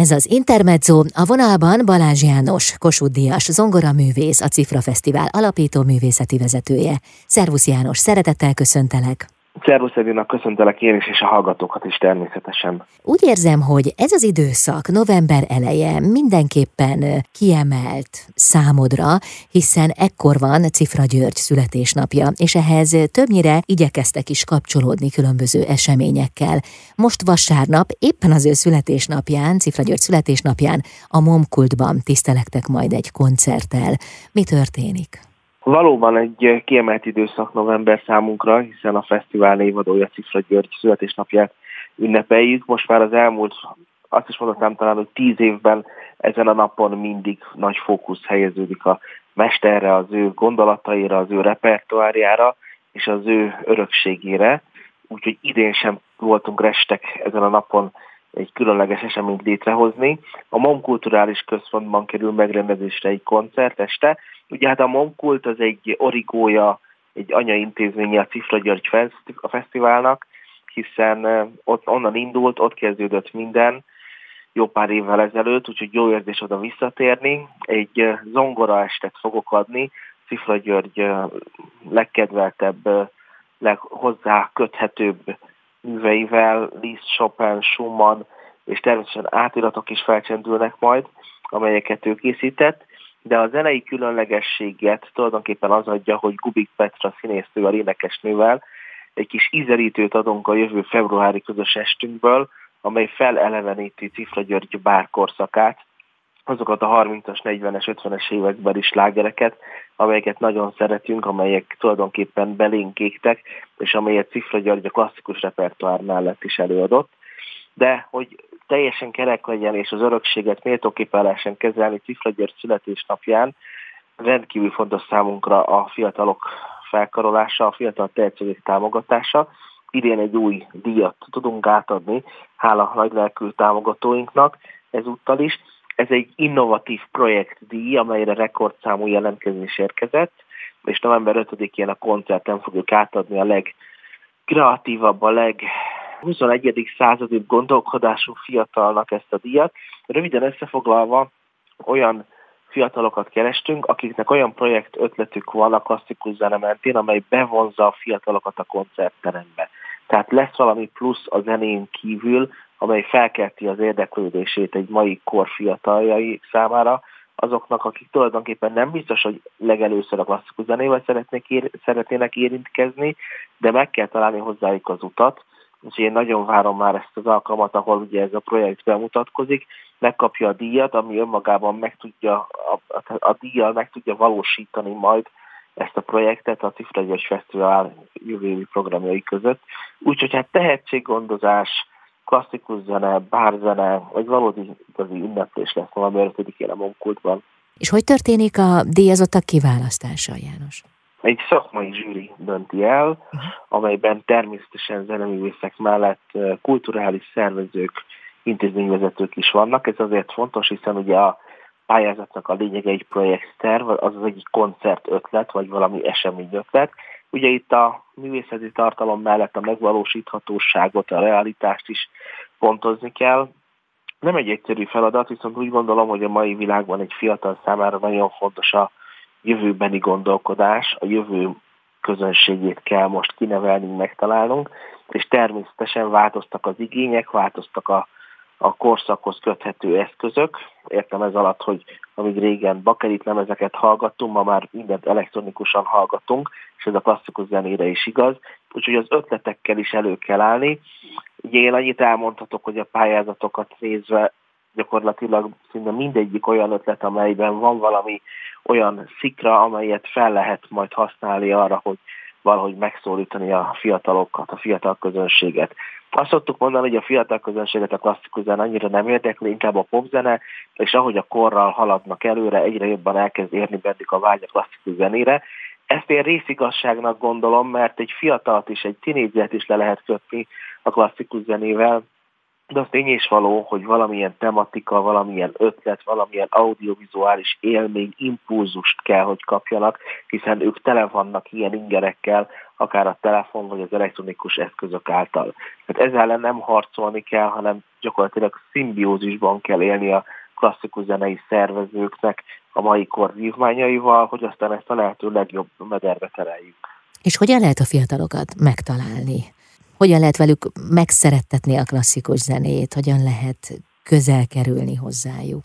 Ez az Intermezzo, a vonalban Balázs János, Kossuth Díjas, zongoraművész, a Cifra Fesztivál alapító művészeti vezetője. Szervusz János, szeretettel köszöntelek! Szervusz Edina, köszöntelek én is, és a hallgatókat is természetesen. Úgy érzem, hogy ez az időszak, november eleje mindenképpen kiemelt számodra, hiszen ekkor van Cifra György születésnapja, és ehhez többnyire igyekeztek is kapcsolódni különböző eseményekkel. Most vasárnap, éppen az ő születésnapján, Cifra György születésnapján a Momkultban tisztelektek majd egy koncerttel. Mi történik? Valóban egy kiemelt időszak november számunkra, hiszen a fesztivál évadója Cifra György születésnapját ünnepeljük. Most már az elmúlt, azt is mondhatnám talán, hogy tíz évben ezen a napon mindig nagy fókusz helyeződik a mesterre, az ő gondolataira, az ő repertoárjára és az ő örökségére. Úgyhogy idén sem voltunk restek ezen a napon egy különleges eseményt létrehozni. A MOM Kulturális Központban kerül megrendezésre egy koncerteste. Ugye hát a MOM Kult az egy origója, egy anyaintézménye a Cifra György a fesztiválnak, hiszen ott onnan indult, ott kezdődött minden, jó pár évvel ezelőtt, úgyhogy jó érzés oda visszatérni. Egy zongora estet fogok adni, Cifra György legkedveltebb, leghozzá köthetőbb műveivel, Liszt, Chopin, Schumann, és természetesen átiratok is felcsendülnek majd, amelyeket ő készített, de a zenei különlegességet tulajdonképpen az adja, hogy Gubik Petra színésznővel, énekesnővel egy kis ízelítőt adunk a jövő februári közös estünkből, amely feleleveníti Cifra György bárkorszakát, azokat a 30-as, 40-es, 50-es években is lágereket, amelyeket nagyon szeretünk, amelyek tulajdonképpen belénk égtek, és amelyet Cifra György a klasszikus repertoár mellett is előadott. De hogy teljesen kerek legyen, és az örökséget méltóképpen lehessen kezelni Cifra György születésnapján, rendkívül fontos számunkra a fiatalok felkarolása, a fiatal tehetségek támogatása. Idén egy új díjat tudunk átadni, hála nagylelkű támogatóinknak ezúttal is, ez egy innovatív projektdíj, amelyre rekordszámú jelentkezés érkezett, és november 5-én a koncerten fogjuk átadni a legkreatívabb, a leg 21. századi gondolkodású fiatalnak ezt a díjat. Röviden összefoglalva, olyan fiatalokat kerestünk, akiknek olyan projekt ötletük van a klasszikus zene mentén, amely bevonza a fiatalokat a koncertterembe. Tehát lesz valami plusz a zenén kívül, amely felkelti az érdeklődését egy mai kor fiataljai számára, azoknak, akik tulajdonképpen nem biztos, hogy legelőször a klasszikus zenével szeretnék ér, szeretnének érintkezni, de meg kell találni hozzájuk az utat, és én nagyon várom már ezt az alkalmat, ahol ugye ez a projekt bemutatkozik, megkapja a díjat, ami önmagában meg tudja, a, a, a díjjal meg tudja valósítani majd ezt a projektet a Cifra Fesztivál jövő programjai között. Úgyhogy hát tehetséggondozás, klasszikus zene, bárzene, vagy valódi igazi ünneplés lesz november 5-én a Monkultban. És hogy történik a díjazottak kiválasztása, János? Egy szakmai zsűri dönti el, amelyben természetesen zeneművészek mellett kulturális szervezők, intézményvezetők is vannak. Ez azért fontos, hiszen ugye a pályázatnak a lényege egy projektterv, az az egyik koncert ötlet, vagy valami esemény ötlet, Ugye itt a művészeti tartalom mellett a megvalósíthatóságot, a realitást is pontozni kell. Nem egy egyszerű feladat, viszont úgy gondolom, hogy a mai világban egy fiatal számára nagyon fontos a jövőbeni gondolkodás, a jövő közönségét kell most kinevelnünk, megtalálnunk, és természetesen változtak az igények, változtak a a korszakhoz köthető eszközök. Értem ez alatt, hogy amíg régen bakerit ezeket hallgattunk, ma már mindent elektronikusan hallgatunk, és ez a klasszikus zenére is igaz. Úgyhogy az ötletekkel is elő kell állni. Ugye én annyit elmondhatok, hogy a pályázatokat nézve gyakorlatilag szinte mindegyik olyan ötlet, amelyben van valami olyan szikra, amelyet fel lehet majd használni arra, hogy valahogy megszólítani a fiatalokat, a fiatal közönséget. Azt szoktuk mondani, hogy a fiatal közönséget a klasszikus zene annyira nem érdekli, inkább a popzene, és ahogy a korral haladnak előre, egyre jobban elkezd érni bennük a vágy a klasszikus zenére. Ezt én részigasságnak gondolom, mert egy fiatalt is, egy tinédzet is le lehet kötni a klasszikus zenével, de az tény is való, hogy valamilyen tematika, valamilyen ötlet, valamilyen audiovizuális élmény, impulzust kell, hogy kapjanak, hiszen ők tele vannak ilyen ingerekkel, akár a telefon vagy az elektronikus eszközök által. Tehát ezzel ellen nem harcolni kell, hanem gyakorlatilag szimbiózisban kell élni a klasszikus zenei szervezőknek a mai kor vívmányaival, hogy aztán ezt a lehető legjobb mederbe tereljük. És hogyan lehet a fiatalokat megtalálni? Hogyan lehet velük megszerettetni a klasszikus zenét, hogyan lehet közel kerülni hozzájuk?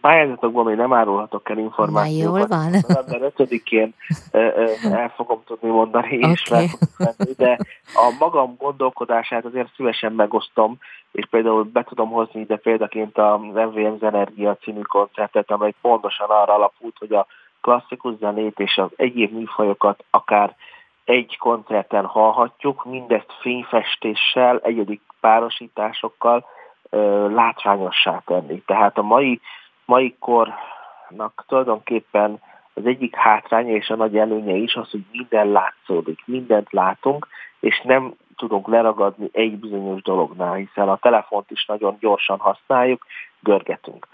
Pályázatokban még nem árulhatok el információkat. Na, jól van. November 5-én el fogom tudni mondani, okay. és menni, de a magam gondolkodását azért szívesen megosztom, és például be tudom hozni ide példaként az MVM Zenergia című koncertet, amely pontosan arra alapult, hogy a klasszikus zenét és az egyéb műfajokat akár egy koncerten hallhatjuk, mindezt fényfestéssel, egyedik párosításokkal ö, látványossá tenni. Tehát a mai, mai kornak tulajdonképpen az egyik hátránya és a nagy előnye is az, hogy minden látszódik, mindent látunk, és nem tudunk leragadni egy bizonyos dolognál, hiszen a telefont is nagyon gyorsan használjuk, görgetünk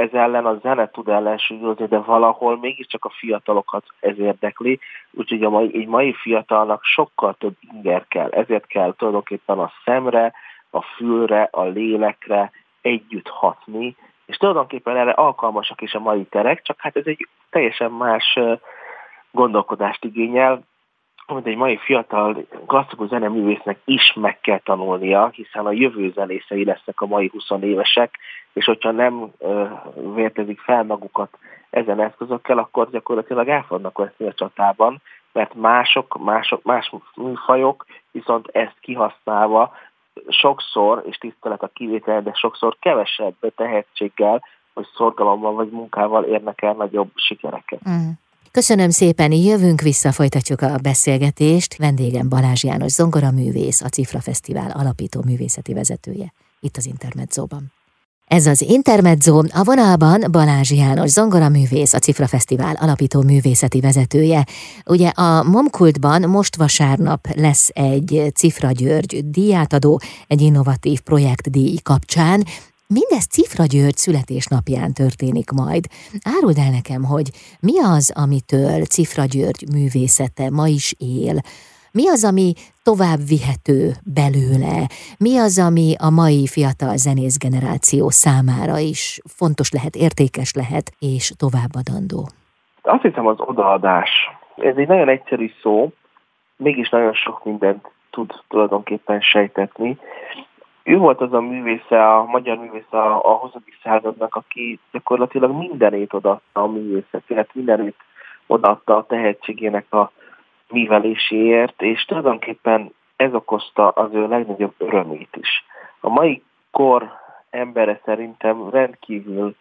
ez ellen a zene tud ellensúlyozni, de valahol mégiscsak a fiatalokat ez érdekli, úgyhogy a mai, egy mai fiatalnak sokkal több inger kell, ezért kell tulajdonképpen a szemre, a fülre, a lélekre együtt hatni, és tulajdonképpen erre alkalmasak is a mai terek, csak hát ez egy teljesen más gondolkodást igényel, amit egy mai fiatal klasszikus zeneművésznek is meg kell tanulnia, hiszen a jövő zenészei lesznek a mai 20 évesek, és hogyha nem ö, vértezik fel magukat ezen eszközökkel, akkor gyakorlatilag el fognak veszni a csatában, mert mások, mások, más műfajok viszont ezt kihasználva sokszor, és tisztelet a kivétel, de sokszor kevesebb tehetséggel, vagy szorgalommal, vagy munkával érnek el nagyobb sikereket. Mm. Köszönöm szépen, jövünk vissza, folytatjuk a beszélgetést. Vendégem Balázs János zongoraművész, a Cifra Fesztivál alapító művészeti vezetője, itt az Intermedzóban. Ez az Intermezzo, a vonalban Balázs János zongoraművész, a Cifra Fesztivál alapító művészeti vezetője. Ugye a Momkultban most vasárnap lesz egy Cifra György díjátadó, egy innovatív projektdíj kapcsán. Mindez Cifra György születésnapján történik majd. Áruld el nekem, hogy mi az, amitől Cifra György művészete ma is él, mi az, ami tovább vihető belőle? Mi az, ami a mai fiatal zenész generáció számára is fontos lehet, értékes lehet, és továbbadandó? Azt hiszem az odaadás. Ez egy nagyon egyszerű szó, mégis nagyon sok mindent tud tulajdonképpen sejtetni. Ő volt az a művésze, a magyar művésze a, a 20. századnak, aki gyakorlatilag mindenét odaadta a művészetért, mindenét odaadta a tehetségének a műveléséért, és tulajdonképpen ez okozta az ő legnagyobb örömét is. A mai kor embere szerintem rendkívül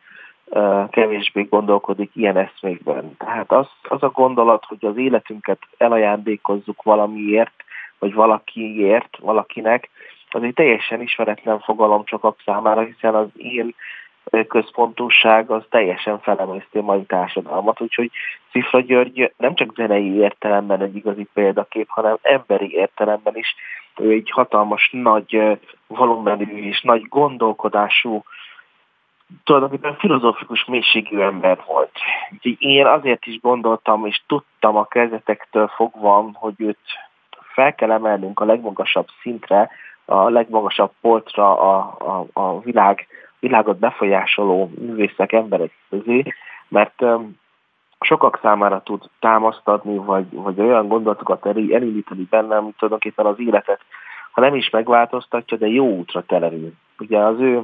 uh, kevésbé gondolkodik ilyen eszmékben. Tehát az, az a gondolat, hogy az életünket elajándékozzuk valamiért, vagy valakiért, valakinek, az egy teljesen ismeretlen fogalom sokak számára, hiszen az én központúság az teljesen felemészti a mai társadalmat, úgyhogy Cifra György nem csak zenei értelemben egy igazi példakép, hanem emberi értelemben is ő egy hatalmas, nagy volumenű és nagy gondolkodású, tulajdonképpen filozófikus mélységű ember volt. Úgyhogy én azért is gondoltam, és tudtam a kezdetektől fogva, hogy őt fel kell emelnünk a legmagasabb szintre, a legmagasabb polcra a, a, a világ világot befolyásoló művészek, emberek közé, mert sokak számára tud támaszt adni, vagy, vagy olyan gondolatokat elindítani bennem, tulajdonképpen az életet, ha nem is megváltoztatja, de jó útra telerül. Ugye az ő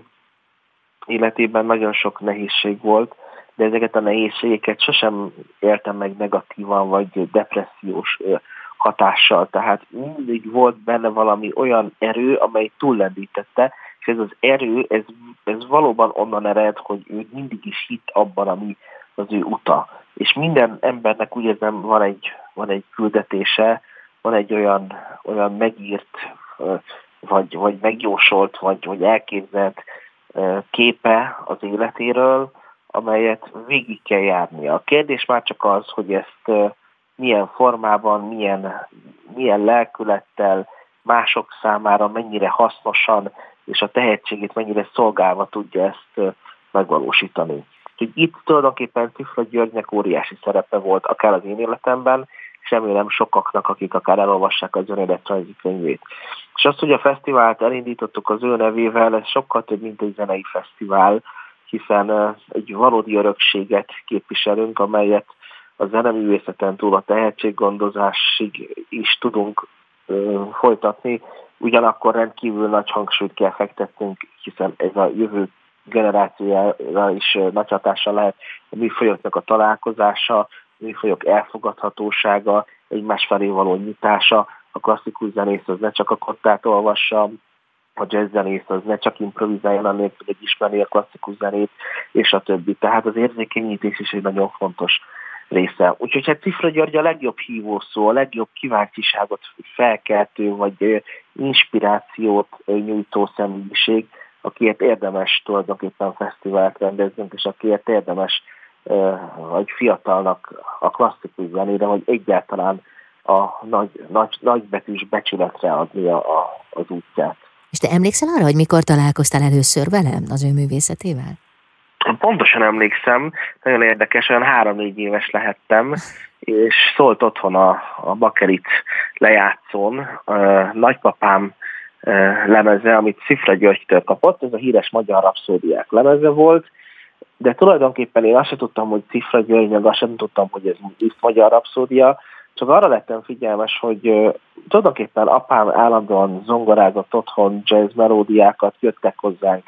életében nagyon sok nehézség volt, de ezeket a nehézségeket sosem éltem meg negatívan, vagy depressziós hatással. Tehát mindig volt benne valami olyan erő, amely túllendítette, és ez az erő, ez, ez valóban onnan ered, hogy ő mindig is hitt abban, ami az ő uta. És minden embernek úgy érzem, van egy, van egy küldetése, van egy olyan, olyan megírt, vagy, vagy megjósolt, vagy, vagy elképzelt képe az életéről, amelyet végig kell járnia. A kérdés már csak az, hogy ezt milyen formában, milyen, milyen lelkülettel, mások számára mennyire hasznosan, és a tehetségét mennyire szolgálva tudja ezt megvalósítani. Úgyhogy itt tulajdonképpen Cifra Györgynek óriási szerepe volt, akár az én életemben, és remélem sokaknak, akik akár elolvassák az önéletrajzi könyvét. És azt, hogy a fesztivált elindítottuk az ő nevével, ez sokkal több, mint egy zenei fesztivál, hiszen egy valódi örökséget képviselünk, amelyet a zeneművészeten túl a tehetséggondozásig is tudunk ö, folytatni, ugyanakkor rendkívül nagy hangsúlyt kell fektetnünk, hiszen ez a jövő generációjára is nagy hatással lehet a műfajoknak a találkozása, a műfajok elfogadhatósága, egymás felé való nyitása, a klasszikus zenész az ne csak a kottát olvassa, a jazz zenész az ne csak improvizáljon, annélkül, hogy ismeri a klasszikus zenét, és a többi. Tehát az érzékenyítés is egy nagyon fontos része. Úgyhogy hát Cifra György a legjobb hívószó, a legjobb kíváncsiságot felkeltő, vagy inspirációt nyújtó személyiség, akiért érdemes tulajdonképpen fesztivált rendeznünk, és akiért érdemes vagy fiatalnak a klasszikus zenére, hogy egyáltalán a nagy, nagy, nagybetűs becsületre adni a, a, az útját. És te emlékszel arra, hogy mikor találkoztál először velem az ő művészetével? Pontosan emlékszem, nagyon érdekes, olyan három-négy éves lehettem, és szólt otthon a, a Bakerit lejátszón nagypapám lemeze, amit Szifra Györgytől kapott, ez a híres magyar rapszódiák lemeze volt, de tulajdonképpen én azt sem tudtam, hogy Cifra György, meg azt sem tudtam, hogy ez magyar rapszódia, csak arra lettem figyelmes, hogy tulajdonképpen apám állandóan zongorázott otthon jazz melódiákat, jöttek hozzánk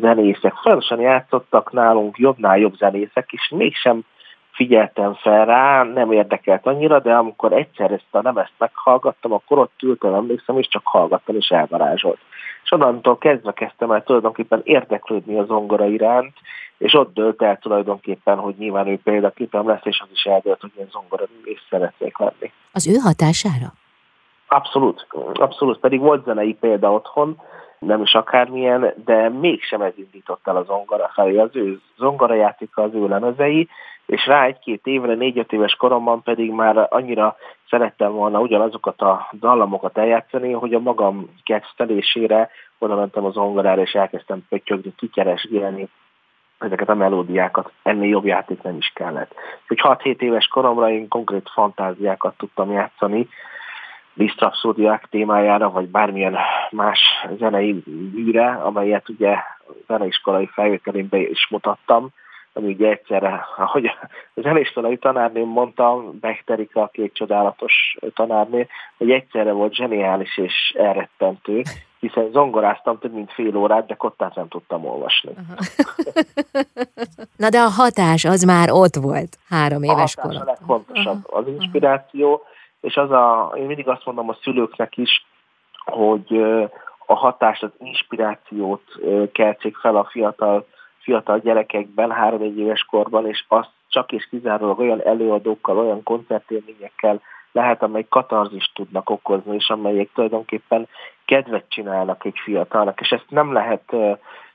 zenészek, folyamatosan játszottak nálunk jobbnál jobb zenészek, és mégsem figyeltem fel rá, nem érdekelt annyira, de amikor egyszer ezt a nemezt meghallgattam, akkor ott ültem, emlékszem, és csak hallgattam, és elvarázsolt. És onnantól kezdve kezdtem el tulajdonképpen érdeklődni a zongora iránt, és ott dölt el tulajdonképpen, hogy nyilván ő példaképem lesz, és az is eldölt, hogy én zongora művész szeretnék lenni. Az ő hatására? Abszolút, abszolút. Pedig volt zenei példa otthon, nem is akármilyen, de mégsem ez indított el a zongora felé. Az ő zongora játéka, az ő lemezei, és rá egy-két évre, négy-öt éves koromban pedig már annyira szerettem volna ugyanazokat a dallamokat eljátszani, hogy a magam kedvelésére oda mentem az zongorára, és elkezdtem pöttyögni, kikeresgélni ezeket a melódiákat. Ennél jobb játék nem is kellett. Úgyhogy 6-7 éves koromra én konkrét fantáziákat tudtam játszani, Lisztrapszódiák témájára, vagy bármilyen más zenei műre, amelyet ugye zeneiskolai felvételénben is mutattam, ami ugye egyszerre, ahogy a zeneiskolai tanárném mondta, Bechterika, aki egy csodálatos tanárnő, hogy egyszerre volt zseniális és elrettentő, hiszen zongoráztam több mint fél órát, de kottát nem tudtam olvasni. Na de a hatás az már ott volt három éves koron. A hatás a legfontosabb, az inspiráció, és az a, én mindig azt mondom a szülőknek is, hogy a hatást, az inspirációt keltsék fel a fiatal, fiatal gyerekekben, három éves korban, és azt csak és kizárólag olyan előadókkal, olyan koncertélményekkel lehet, amely katarzist tudnak okozni, és amelyek tulajdonképpen kedvet csinálnak egy fiatalnak, és ezt nem lehet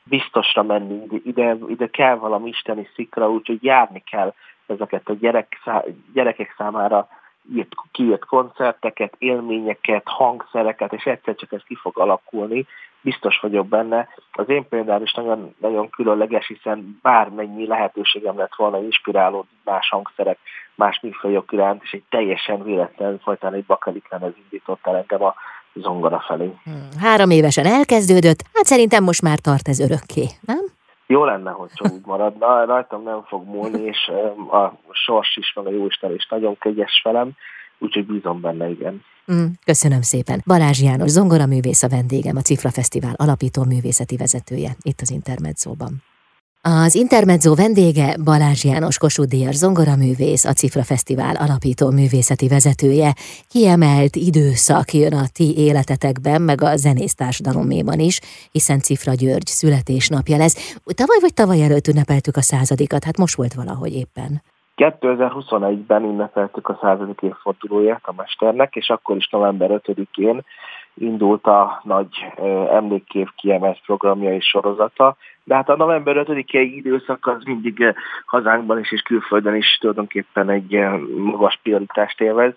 biztosra menni, ide, ide kell valami isteni szikra, úgyhogy járni kell ezeket a gyerek, gyerekek számára írt, kiírt koncerteket, élményeket, hangszereket, és egyszer csak ez ki fog alakulni, biztos vagyok benne. Az én például is nagyon, nagyon különleges, hiszen bármennyi lehetőségem lett volna inspirálódni más hangszerek, más műfajok iránt, és egy teljesen véletlen folytán egy bakelit lemez indított el engem a zongora felé. Hmm, három évesen elkezdődött, hát szerintem most már tart ez örökké, nem? Jó lenne, hogy csak úgy maradna, rajtam nem fog múlni, és a sors is, meg a jóisten is nagyon kegyes velem, úgyhogy bízom benne, igen. Mm, köszönöm szépen. Balázs János, zongoraművész a vendégem, a Cifra Fesztivál alapító művészeti vezetője, itt az Intermedzóban. Az Intermezzo vendége Balázs János Kossuth Díjas zongoraművész, a Cifra Fesztivál alapító művészeti vezetője. Kiemelt időszak jön a ti életetekben, meg a zenésztársadaloméban is, hiszen Cifra György születésnapja lesz. Tavaly vagy tavaly előtt ünnepeltük a századikat, hát most volt valahogy éppen. 2021-ben ünnepeltük a századik évfordulóját a mesternek, és akkor is november 5-én indult a nagy emlékkép kiemelt programja és sorozata, de hát a november 5-i időszak az mindig hazánkban is és külföldön is tulajdonképpen egy magas prioritást élvez,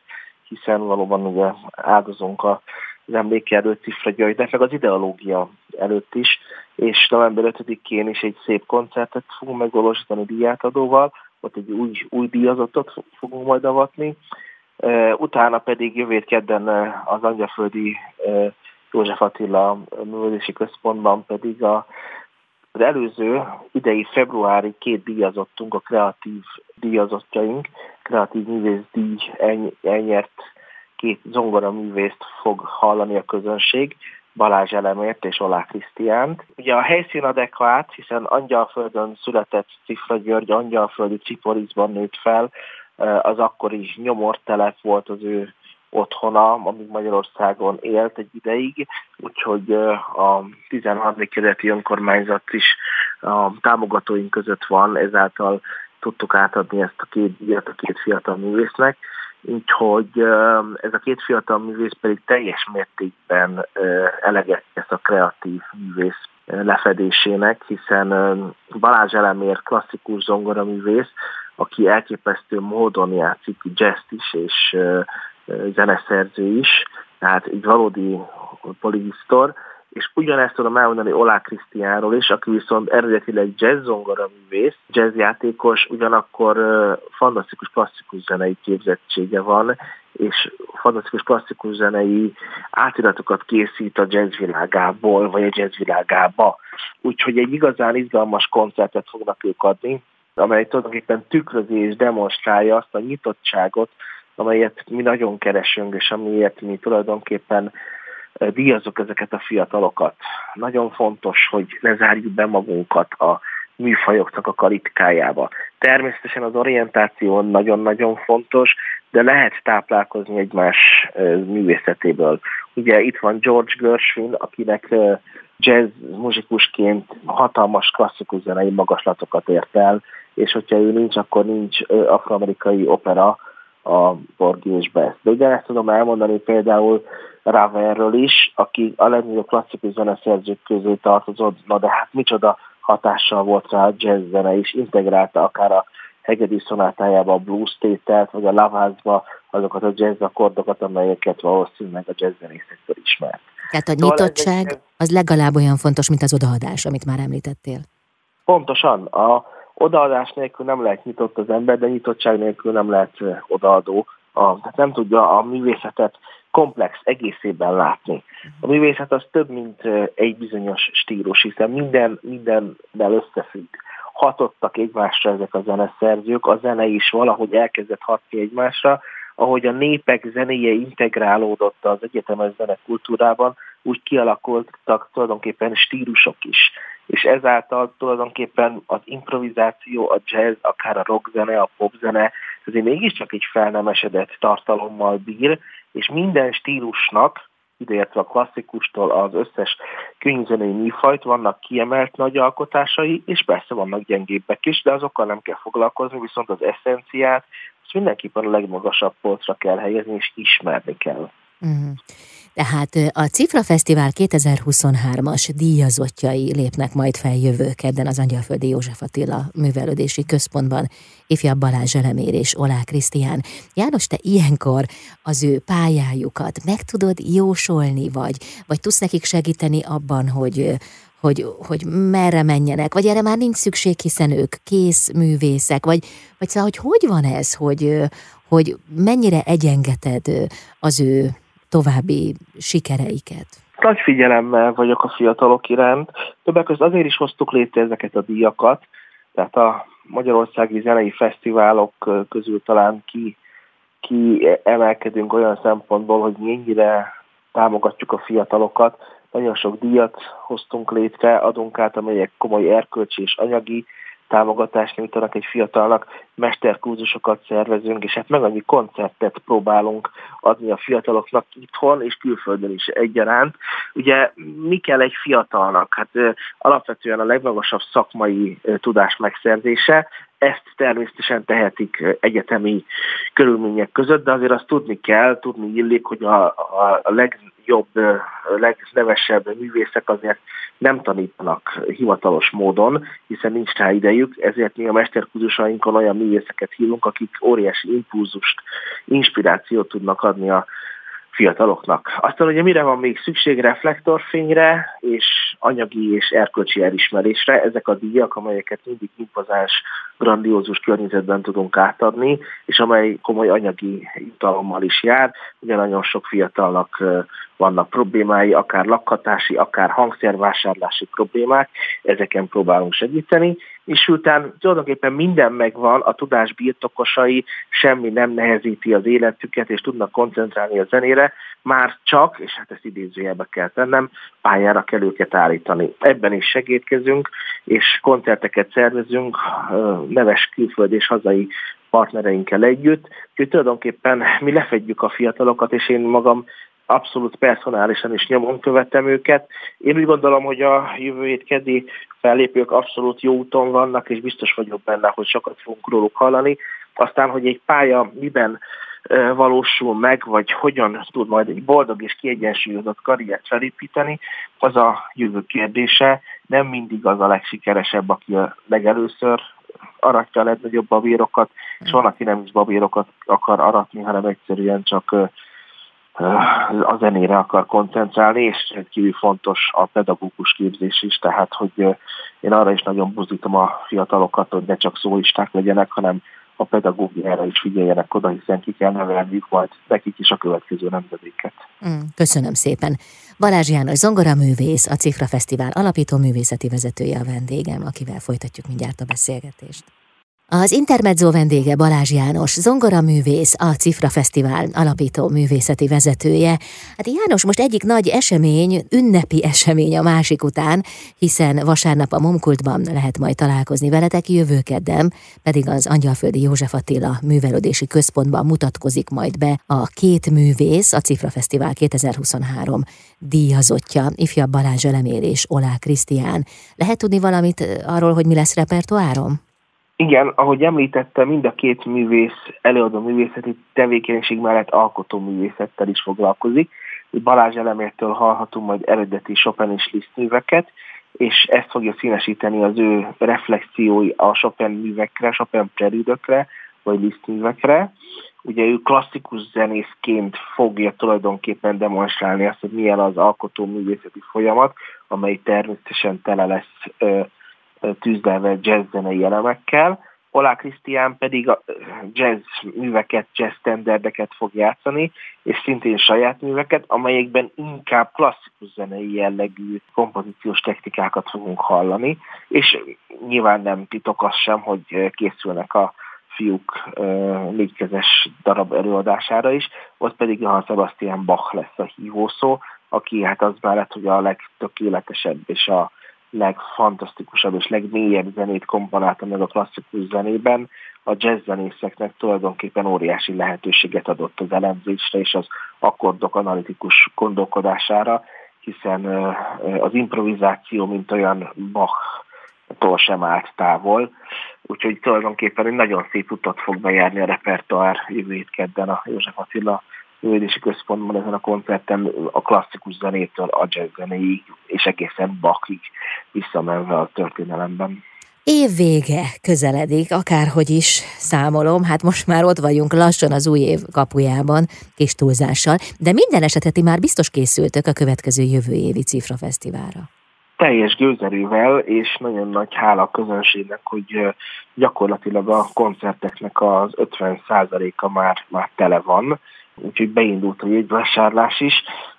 hiszen valóban ugye áldozunk a az emléke előtt Cifra Györgynek, meg az ideológia előtt is, és november 5-én is egy szép koncertet fogunk megvalósítani díjátadóval, ott egy új, új díjazottat fogunk majd avatni, utána pedig jövő kedden az Angyaföldi József Attila Művelési Központban pedig a az előző idei februári két díjazottunk, a kreatív díjazottjaink, kreatív művész díj elnyert két zongora művészt fog hallani a közönség, Balázs Elemért és Olá Krisztiánt. Ugye a helyszín adekvát, hiszen Angyalföldön született Cifra György, Angyalföldi Ciporizban nőtt fel, az akkori nyomortelep volt az ő otthona, amíg Magyarországon élt egy ideig, úgyhogy a 13. kerületi önkormányzat is a támogatóink között van, ezáltal tudtuk átadni ezt a két díjat a két fiatal művésznek, úgyhogy ez a két fiatal művész pedig teljes mértékben eleget ezt a kreatív művész lefedésének, hiszen Balázs Elemér klasszikus zongoraművész, aki elképesztő módon játszik jazz is, és zeneszerző is, tehát egy valódi polihisztor, és ugyanezt tudom elmondani Olá Krisztiánról is, aki viszont eredetileg jazz zongora művész, jazzjátékos, ugyanakkor fantasztikus klasszikus zenei képzettsége van, és fantasztikus klasszikus zenei átiratokat készít a jazz világából, vagy a jazz világába. Úgyhogy egy igazán izgalmas koncertet fognak ők adni, amely tulajdonképpen tükrözi és demonstrálja azt a nyitottságot, amelyet mi nagyon keresünk, és amiért mi tulajdonképpen díjazok ezeket a fiatalokat. Nagyon fontos, hogy ne zárjuk be magunkat a műfajoknak a kalitkájába. Természetesen az orientáció nagyon-nagyon fontos, de lehet táplálkozni egymás művészetéből. Ugye itt van George Gershwin, akinek jazz muzsikusként hatalmas klasszikus zenei magaslatokat ért el, és hogyha ő nincs, akkor nincs afroamerikai opera, a Porgy és Bess. De ugyanezt tudom elmondani például Ravelről is, aki a legnagyobb klasszikus zeneszerzők közé tartozott, na de hát micsoda hatással volt rá a jazz zene is, integrálta akár a hegedű szonátájába a blues tételt, vagy a lavázba azokat a jazz akkordokat, amelyeket valószínűleg a jazz zenészektől ismert. Tehát a szóval nyitottság az legalább olyan fontos, mint az odaadás, amit már említettél. Pontosan. A, Odaadás nélkül nem lehet nyitott az ember, de nyitottság nélkül nem lehet odaadó. A, tehát nem tudja a művészetet komplex egészében látni. A művészet az több, mint egy bizonyos stílus, hiszen minden, mindennel összefügg. Hatottak egymásra ezek a zeneszerzők, a zene is valahogy elkezdett hatni egymásra, ahogy a népek zenéje integrálódott az egyetemes zenekultúrában, úgy kialakultak tulajdonképpen stílusok is és ezáltal tulajdonképpen az improvizáció, a jazz, akár a rockzene, a popzene, azért mégiscsak egy felnemesedett tartalommal bír, és minden stílusnak, ideértve a klasszikustól az összes könyvzenei műfajt, vannak kiemelt nagy alkotásai, és persze vannak gyengébbek is, de azokkal nem kell foglalkozni, viszont az eszenciát, azt mindenképpen a legmagasabb polcra kell helyezni, és ismerni kell. Uh-huh. Tehát a Cifra Fesztivál 2023-as díjazottjai lépnek majd fel jövő kedden az Angyalföldi József Attila Művelődési Központban, ifjabb Balázs Elemér és Olá Krisztián. János, te ilyenkor az ő pályájukat meg tudod jósolni, vagy, vagy tudsz nekik segíteni abban, hogy, hogy, hogy merre menjenek, vagy erre már nincs szükség, hiszen ők kész művészek, vagy, vagy szóval, hogy hogy van ez, hogy, hogy mennyire egyengeted az ő további sikereiket? Nagy figyelemmel vagyok a fiatalok iránt. Többek között azért is hoztuk létre ezeket a díjakat, tehát a Magyarországi Zenei Fesztiválok közül talán ki, ki emelkedünk olyan szempontból, hogy mi ennyire támogatjuk a fiatalokat. Nagyon sok díjat hoztunk létre, adunk át, amelyek komoly erkölcsi és anyagi támogatást nyújtanak egy fiatalnak, mesterkurzusokat szervezünk, és hát meg annyi koncertet próbálunk adni a fiataloknak itthon és külföldön is egyaránt. Ugye mi kell egy fiatalnak? Hát alapvetően a legmagasabb szakmai tudás megszerzése, ezt természetesen tehetik egyetemi körülmények között, de azért azt tudni kell, tudni illik, hogy a, a, a legjobb, legnevesebb művészek azért nem tanítanak hivatalos módon, hiszen nincs rá idejük, ezért mi a mesterkurzusainkon olyan művészeket hívunk, akik óriási impulzust, inspirációt tudnak adni a fiataloknak. Aztán ugye mire van még szükség reflektorfényre és anyagi és erkölcsi elismerésre, ezek a díjak, amelyeket mindig impozáns, grandiózus környezetben tudunk átadni, és amely komoly anyagi jutalommal is jár. Ugye nagyon sok fiatalnak vannak problémái, akár lakhatási, akár hangszervásárlási problémák, ezeken próbálunk segíteni, és után tulajdonképpen minden megvan, a tudás birtokosai, semmi nem nehezíti az életüket, és tudnak koncentrálni a zenére, már csak, és hát ezt idézőjelbe kell tennem, pályára kell őket állítani. Ebben is segítkezünk, és koncerteket szervezünk, neves külföld és hazai partnereinkkel együtt. Úgyhogy tulajdonképpen mi lefedjük a fiatalokat, és én magam abszolút personálisan is nyomon követem őket. Én úgy gondolom, hogy a jövő hét keddi fellépők abszolút jó úton vannak, és biztos vagyok benne, hogy sokat fogunk róluk hallani. Aztán, hogy egy pálya miben valósul meg, vagy hogyan tud majd egy boldog és kiegyensúlyozott karriert felépíteni, az a jövő kérdése. Nem mindig az a legsikeresebb, aki a legelőször aratja a legnagyobb babérokat, és van, aki nem is babérokat akar aratni, hanem egyszerűen csak a zenére akar koncentrálni, és rendkívül fontos a pedagógus képzés is, tehát hogy én arra is nagyon buzdítom a fiatalokat, hogy ne csak szólisták legyenek, hanem a pedagógiára is figyeljenek oda, hiszen ki kell nevelniük majd nekik is a következő nemzedéket. Mm, köszönöm szépen. Balázs János zongoraművész, a Cifra Fesztivál alapító művészeti vezetője a vendégem, akivel folytatjuk mindjárt a beszélgetést. Az Intermezzo vendége Balázs János, zongoraművész, a Cifra Fesztivál alapító művészeti vezetője. Hát János most egyik nagy esemény, ünnepi esemény a másik után, hiszen vasárnap a Momkultban lehet majd találkozni veletek, jövő kedden pedig az Angyalföldi József Attila művelődési központban mutatkozik majd be a két művész, a Cifra Fesztivál 2023 díjazottja, ifjabb Balázs Elemér és Olá Krisztián. Lehet tudni valamit arról, hogy mi lesz repertoárom? Igen, ahogy említette, mind a két művész előadó művészeti tevékenység mellett alkotó művészettel is foglalkozik. Balázs Elemértől hallhatunk majd eredeti Chopin és Liszt műveket, és ezt fogja színesíteni az ő reflexiói a Chopin művekre, Chopin prelüdökre, vagy Liszt művekre. Ugye ő klasszikus zenészként fogja tulajdonképpen demonstrálni azt, hogy milyen az alkotó művészeti folyamat, amely természetesen tele lesz tűzdelve jazzzenei elemekkel, Olá Krisztián pedig a jazz műveket, jazz standardeket fog játszani, és szintén saját műveket, amelyekben inkább klasszikus zenei jellegű kompozíciós technikákat fogunk hallani, és nyilván nem titok az sem, hogy készülnek a fiúk négykezes darab előadására is, ott pedig Johann Sebastian Bach lesz a hívószó, aki hát az mellett, hogy a legtökéletesebb és a legfantasztikusabb és legmélyebb zenét komponálta meg a klasszikus zenében, a jazz zenészeknek tulajdonképpen óriási lehetőséget adott az elemzésre és az akkordok analitikus gondolkodására, hiszen az improvizáció, mint olyan Bach-tól sem állt távol, úgyhogy tulajdonképpen egy nagyon szép utat fog bejárni a repertoár jövő hét kedden a József Attila művédési központban ezen a koncerten a klasszikus zenétől a jazz zenéig, és egészen Bachig visszamenve a történelemben. Év vége közeledik, akárhogy is számolom, hát most már ott vagyunk lassan az új év kapujában, kis túlzással, de minden esetet már biztos készültök a következő jövő évi Cifra Fesztiválra. Teljes gőzerővel, és nagyon nagy hála a közönségnek, hogy gyakorlatilag a koncerteknek az 50%-a már, már tele van, úgyhogy beindult a jegyvásárlás is.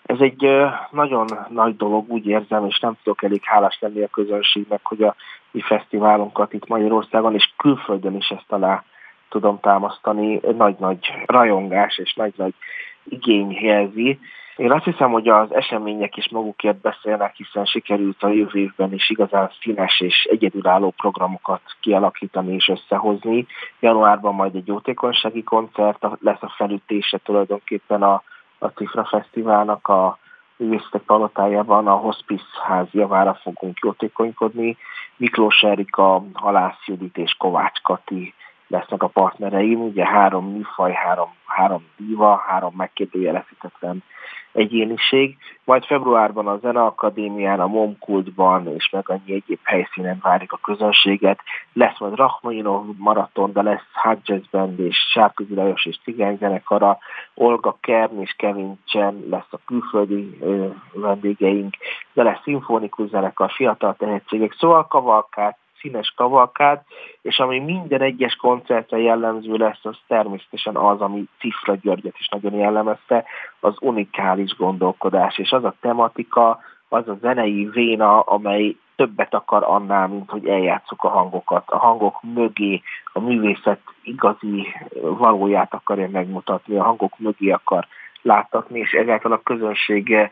Ez egy nagyon nagy dolog, úgy érzem, és nem tudok elég hálás lenni a közönségnek, hogy a mi fesztiválunkat itt Magyarországon és külföldön is ezt alá tudom támasztani. Nagy-nagy rajongás és nagy-nagy igény jelzi. Én azt hiszem, hogy az események is magukért beszélnek, hiszen sikerült a jövő évben is igazán színes és egyedülálló programokat kialakítani és összehozni. Januárban majd egy jótékonysági koncert lesz a felütése tulajdonképpen a, a Cifra Fesztiválnak a művészetek palotájában a Hospice ház javára fogunk jótékonykodni. Miklós Erika, Halász Judit és Kovács Kati lesznek a partnereim, ugye három műfaj, három, három díva, három megkérdőjelezhetetlen egyéniség. Majd februárban a Zeneakadémián, a Momkultban és meg annyi egyéb helyszínen várjuk a közönséget. Lesz majd Rachmaninov maraton, de lesz Jazz Band és Sárközi Lajos és Cigány zenekara, Olga Kern és Kevin Chen lesz a külföldi ö, vendégeink, de lesz szimfonikus zenekar, fiatal tehetségek, szóval kavalkát, színes kavalkád, és ami minden egyes koncertre jellemző lesz, az természetesen az, ami Cifra Györgyet is nagyon jellemezte, az unikális gondolkodás, és az a tematika, az a zenei véna, amely többet akar annál, mint hogy eljátszuk a hangokat. A hangok mögé a művészet igazi valóját akarja megmutatni, a hangok mögé akar láttatni, és ezáltal a közönség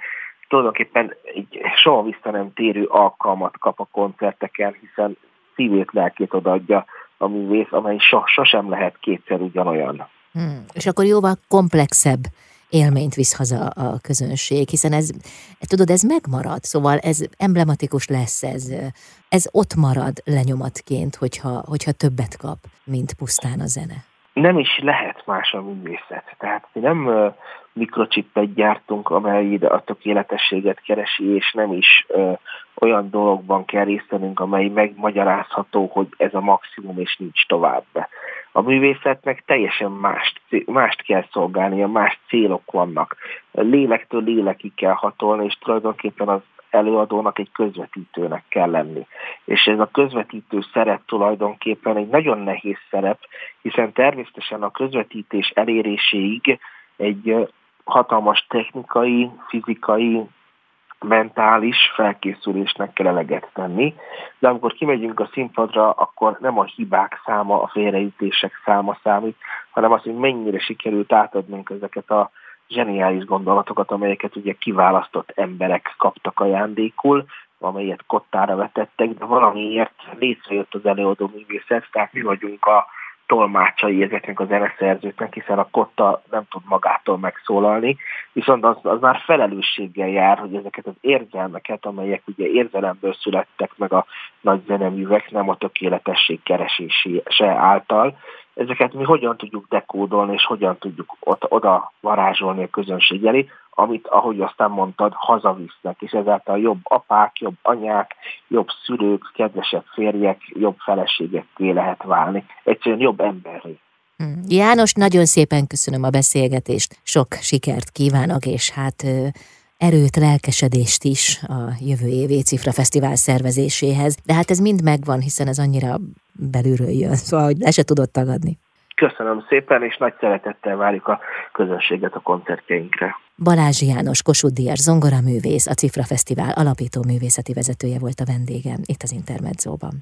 tulajdonképpen egy soha vissza nem térő alkalmat kap a koncerteken, hiszen szívét, lelkét odaadja a művész, amely so, sosem lehet kétszer ugyanolyan. Hmm. És akkor jóval komplexebb élményt visz haza a közönség, hiszen ez, tudod, ez megmarad, szóval ez emblematikus lesz, ez, ez ott marad lenyomatként, hogyha, hogyha többet kap, mint pusztán a zene. Nem is lehet más a művészet. Tehát mi nem mikrocsipet gyártunk, amely a tökéletességet keresi, és nem is ö, olyan dologban kell résztenünk, amely megmagyarázható, hogy ez a maximum, és nincs tovább. A művészetnek teljesen mást, mást kell szolgálnia, más célok vannak. Lélektől lélekig kell hatolni, és tulajdonképpen az előadónak egy közvetítőnek kell lenni. És ez a közvetítő szerep tulajdonképpen egy nagyon nehéz szerep, hiszen természetesen a közvetítés eléréséig egy hatalmas technikai, fizikai, mentális felkészülésnek kell eleget tenni, de amikor kimegyünk a színpadra, akkor nem a hibák száma, a félreütések száma számít, hanem az, hogy mennyire sikerült átadnunk ezeket a zseniális gondolatokat, amelyeket ugye kiválasztott emberek kaptak ajándékul, amelyet kottára vetettek, de valamiért létrejött az előadó művészet, tehát mi vagyunk a tolmácsai ezeknek a zeneszerzőknek, hiszen a kotta nem tud magától megszólalni, viszont az, az már felelősséggel jár, hogy ezeket az érzelmeket, amelyek ugye érzelemből születtek meg a nagy zeneművek, nem a tökéletesség keresése által, ezeket mi hogyan tudjuk dekódolni, és hogyan tudjuk oda varázsolni a közönség elé, amit, ahogy aztán mondtad, hazavisznek, és ezáltal jobb apák, jobb anyák, jobb szülők, kedvesebb férjek, jobb feleségekké lehet válni. Egyszerűen jobb emberi. Hmm. János, nagyon szépen köszönöm a beszélgetést, sok sikert kívánok, és hát erőt, lelkesedést is a jövő évi Cifra Fesztivál szervezéséhez. De hát ez mind megvan, hiszen ez annyira belülről jön, szóval hogy le se tudott tagadni. Köszönöm szépen, és nagy szeretettel várjuk a közönséget a koncertjeinkre. Balázs János Kossuth Díjas zongoraművész, a Cifra Fesztivál alapító művészeti vezetője volt a vendégem itt az Intermedzóban.